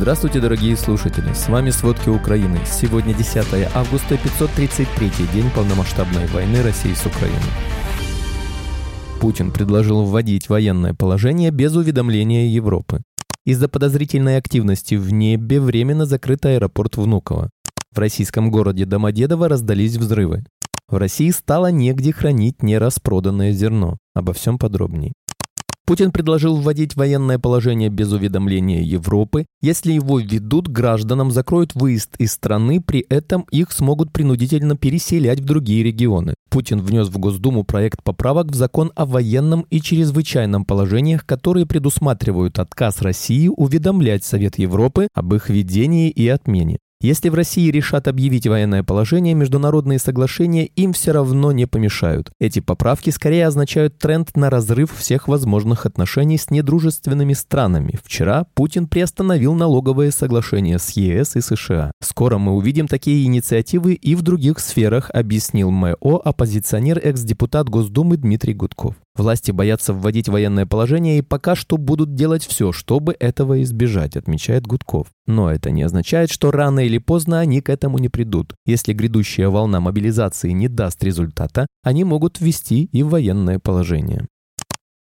Здравствуйте, дорогие слушатели! С вами «Сводки Украины». Сегодня 10 августа, 533 день полномасштабной войны России с Украиной. Путин предложил вводить военное положение без уведомления Европы. Из-за подозрительной активности в небе временно закрыт аэропорт Внуково. В российском городе Домодедово раздались взрывы. В России стало негде хранить нераспроданное зерно. Обо всем подробней. Путин предложил вводить военное положение без уведомления Европы. Если его введут, гражданам закроют выезд из страны, при этом их смогут принудительно переселять в другие регионы. Путин внес в Госдуму проект поправок в закон о военном и чрезвычайном положениях, которые предусматривают отказ России уведомлять Совет Европы об их введении и отмене. Если в России решат объявить военное положение, международные соглашения им все равно не помешают. Эти поправки скорее означают тренд на разрыв всех возможных отношений с недружественными странами. Вчера Путин приостановил налоговые соглашения с ЕС и США. Скоро мы увидим такие инициативы и в других сферах, объяснил МО оппозиционер экс-депутат Госдумы Дмитрий Гудков. Власти боятся вводить военное положение и пока что будут делать все, чтобы этого избежать, отмечает Гудков. Но это не означает, что рано или поздно они к этому не придут. Если грядущая волна мобилизации не даст результата, они могут ввести и военное положение.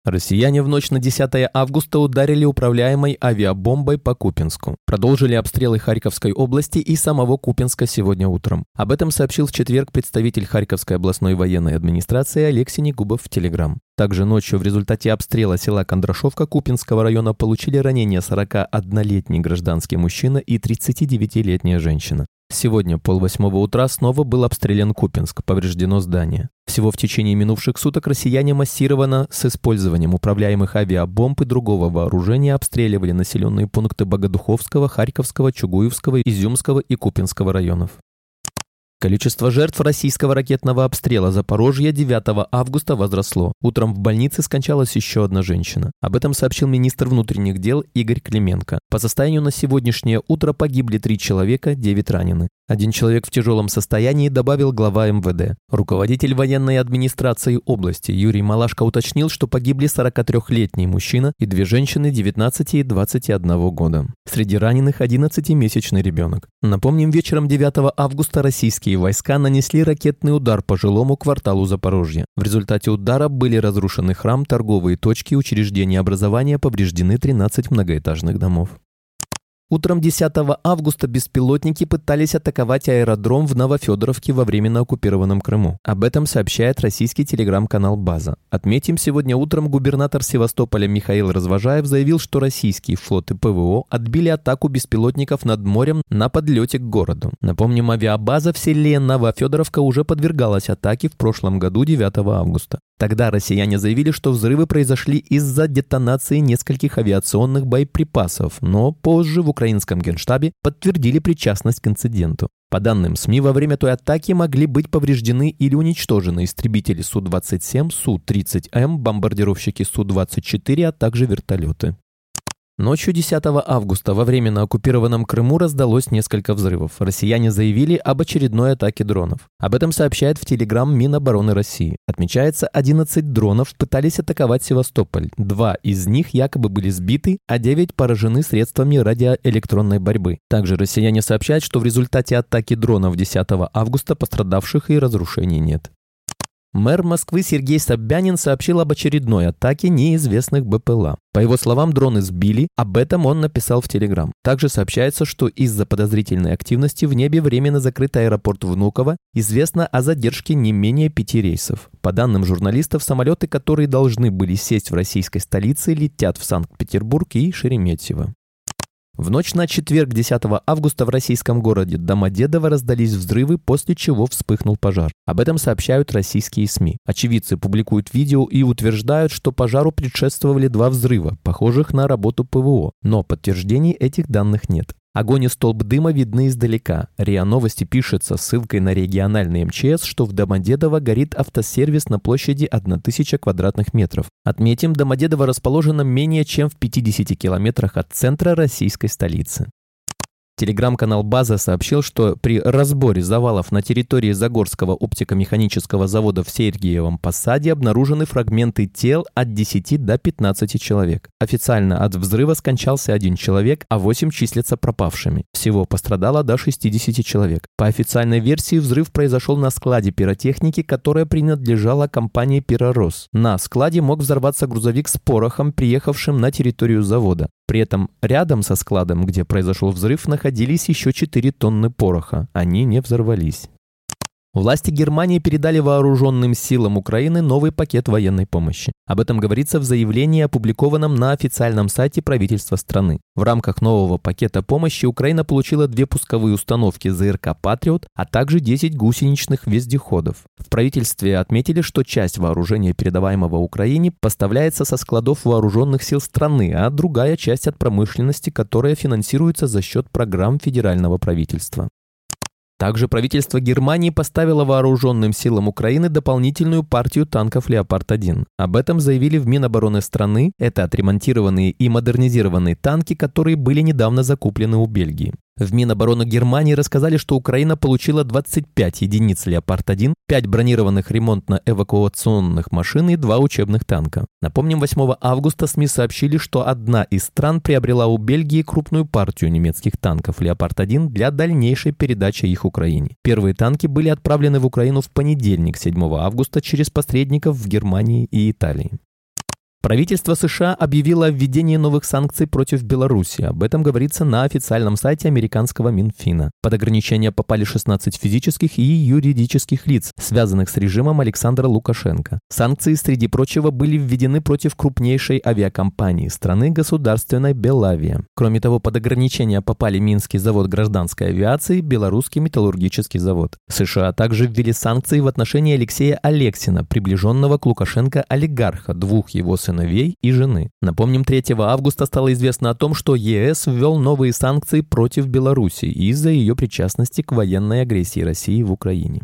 Россияне в ночь на 10 августа ударили управляемой авиабомбой по Купинску. Продолжили обстрелы Харьковской области и самого Купинска сегодня утром. Об этом сообщил в четверг представитель Харьковской областной военной администрации Алексей Негубов в Телеграм. Также ночью в результате обстрела села Кондрашовка Купинского района получили ранения 41-летний гражданский мужчина и 39-летняя женщина. Сегодня полвосьмого утра снова был обстрелян Купинск, повреждено здание. Всего в течение минувших суток россияне массированно с использованием управляемых авиабомб и другого вооружения обстреливали населенные пункты Богодуховского, Харьковского, Чугуевского, Изюмского и Купинского районов. Количество жертв российского ракетного обстрела Запорожья 9 августа возросло. Утром в больнице скончалась еще одна женщина. Об этом сообщил министр внутренних дел Игорь Клименко. По состоянию на сегодняшнее утро погибли три человека, 9 ранены. Один человек в тяжелом состоянии добавил глава МВД. Руководитель военной администрации области Юрий Малашко уточнил, что погибли 43-летний мужчина и две женщины 19 и 21 года. Среди раненых 11-месячный ребенок. Напомним, вечером 9 августа российские войска нанесли ракетный удар по жилому кварталу Запорожья. В результате удара были разрушены храм, торговые точки, учреждения образования, повреждены 13 многоэтажных домов. Утром 10 августа беспилотники пытались атаковать аэродром в Новофедоровке во временно оккупированном Крыму. Об этом сообщает российский телеграм-канал «База». Отметим, сегодня утром губернатор Севастополя Михаил Развожаев заявил, что российские флоты ПВО отбили атаку беспилотников над морем на подлете к городу. Напомним, авиабаза в селе Новофедоровка уже подвергалась атаке в прошлом году 9 августа. Тогда россияне заявили, что взрывы произошли из-за детонации нескольких авиационных боеприпасов, но позже в украинском генштабе подтвердили причастность к инциденту. По данным СМИ, во время той атаки могли быть повреждены или уничтожены истребители Су-27, Су-30М, бомбардировщики Су-24, а также вертолеты. Ночью 10 августа во временно оккупированном Крыму раздалось несколько взрывов. Россияне заявили об очередной атаке дронов. Об этом сообщает в Телеграм Минобороны России. Отмечается, 11 дронов пытались атаковать Севастополь. Два из них якобы были сбиты, а 9 поражены средствами радиоэлектронной борьбы. Также россияне сообщают, что в результате атаки дронов 10 августа пострадавших и разрушений нет. Мэр Москвы Сергей Собянин сообщил об очередной атаке неизвестных БПЛА. По его словам, дроны сбили, об этом он написал в Телеграм. Также сообщается, что из-за подозрительной активности в небе временно закрыт аэропорт Внуково, известно о задержке не менее пяти рейсов. По данным журналистов, самолеты, которые должны были сесть в российской столице, летят в Санкт-Петербург и Шереметьево. В ночь на четверг 10 августа в российском городе Домодедово раздались взрывы, после чего вспыхнул пожар. Об этом сообщают российские СМИ. Очевидцы публикуют видео и утверждают, что пожару предшествовали два взрыва, похожих на работу ПВО, но подтверждений этих данных нет. Огонь и столб дыма видны издалека. РИА Новости пишет со ссылкой на региональный МЧС, что в Домодедово горит автосервис на площади 1000 квадратных метров. Отметим, Домодедово расположено менее чем в 50 километрах от центра российской столицы. Телеграм-канал «База» сообщил, что при разборе завалов на территории Загорского оптико-механического завода в Сергиевом Посаде обнаружены фрагменты тел от 10 до 15 человек. Официально от взрыва скончался один человек, а 8 числятся пропавшими. Всего пострадало до 60 человек. По официальной версии, взрыв произошел на складе пиротехники, которая принадлежала компании «Пиророс». На складе мог взорваться грузовик с порохом, приехавшим на территорию завода. При этом рядом со складом, где произошел взрыв, находились еще 4 тонны пороха. Они не взорвались. Власти Германии передали вооруженным силам Украины новый пакет военной помощи. Об этом говорится в заявлении, опубликованном на официальном сайте правительства страны. В рамках нового пакета помощи Украина получила две пусковые установки ЗРК «Патриот», а также 10 гусеничных вездеходов. В правительстве отметили, что часть вооружения, передаваемого Украине, поставляется со складов вооруженных сил страны, а другая часть от промышленности, которая финансируется за счет программ федерального правительства. Также правительство Германии поставило вооруженным силам Украины дополнительную партию танков «Леопард-1». Об этом заявили в Минобороны страны. Это отремонтированные и модернизированные танки, которые были недавно закуплены у Бельгии. В Минобороны Германии рассказали, что Украина получила 25 единиц «Леопард-1», 5 бронированных ремонтно-эвакуационных машин и 2 учебных танка. Напомним, 8 августа СМИ сообщили, что одна из стран приобрела у Бельгии крупную партию немецких танков «Леопард-1» для дальнейшей передачи их Украине. Первые танки были отправлены в Украину в понедельник, 7 августа, через посредников в Германии и Италии. Правительство США объявило о введении новых санкций против Беларуси. Об этом говорится на официальном сайте американского Минфина. Под ограничения попали 16 физических и юридических лиц, связанных с режимом Александра Лукашенко. Санкции, среди прочего, были введены против крупнейшей авиакомпании страны государственной Белавия. Кроме того, под ограничения попали Минский завод гражданской авиации, Белорусский металлургический завод. США также ввели санкции в отношении Алексея Алексина, приближенного к Лукашенко олигарха, двух его сыновей сыновей и жены. Напомним, 3 августа стало известно о том, что ЕС ввел новые санкции против Беларуси из-за ее причастности к военной агрессии России в Украине.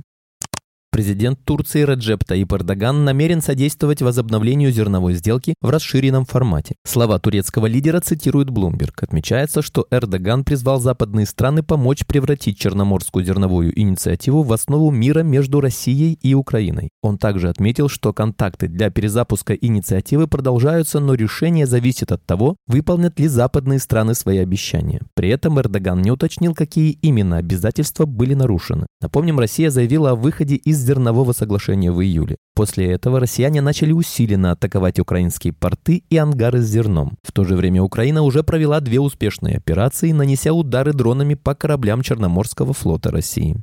Президент Турции Реджеп Таип Эрдоган намерен содействовать возобновлению зерновой сделки в расширенном формате. Слова турецкого лидера цитирует Bloomberg. Отмечается, что Эрдоган призвал западные страны помочь превратить Черноморскую зерновую инициативу в основу мира между Россией и Украиной. Он также отметил, что контакты для перезапуска инициативы продолжаются, но решение зависит от того, выполнят ли западные страны свои обещания. При этом Эрдоган не уточнил, какие именно обязательства были нарушены. Напомним, Россия заявила о выходе из зернового соглашения в июле. После этого россияне начали усиленно атаковать украинские порты и ангары с зерном. В то же время Украина уже провела две успешные операции, нанеся удары дронами по кораблям Черноморского флота России.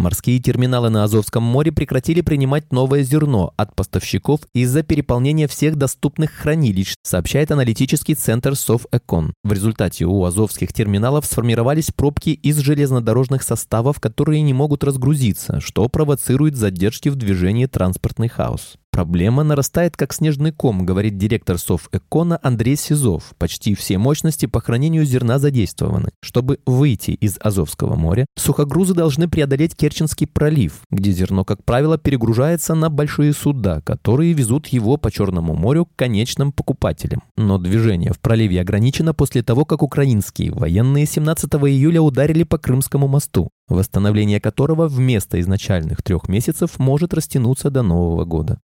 Морские терминалы на Азовском море прекратили принимать новое зерно от поставщиков из-за переполнения всех доступных хранилищ, сообщает аналитический центр Совэкон. В результате у азовских терминалов сформировались пробки из железнодорожных составов, которые не могут разгрузиться, что провоцирует задержки в движении транспортный хаос. Проблема нарастает как снежный ком, говорит директор Совэкона Андрей Сизов. Почти все мощности по хранению зерна задействованы. Чтобы выйти из Азовского моря, сухогрузы должны преодолеть Керченский пролив, где зерно, как правило, перегружается на большие суда, которые везут его по Черному морю к конечным покупателям. Но движение в проливе ограничено после того, как украинские военные 17 июля ударили по Крымскому мосту, восстановление которого вместо изначальных трех месяцев может растянуться до Нового года.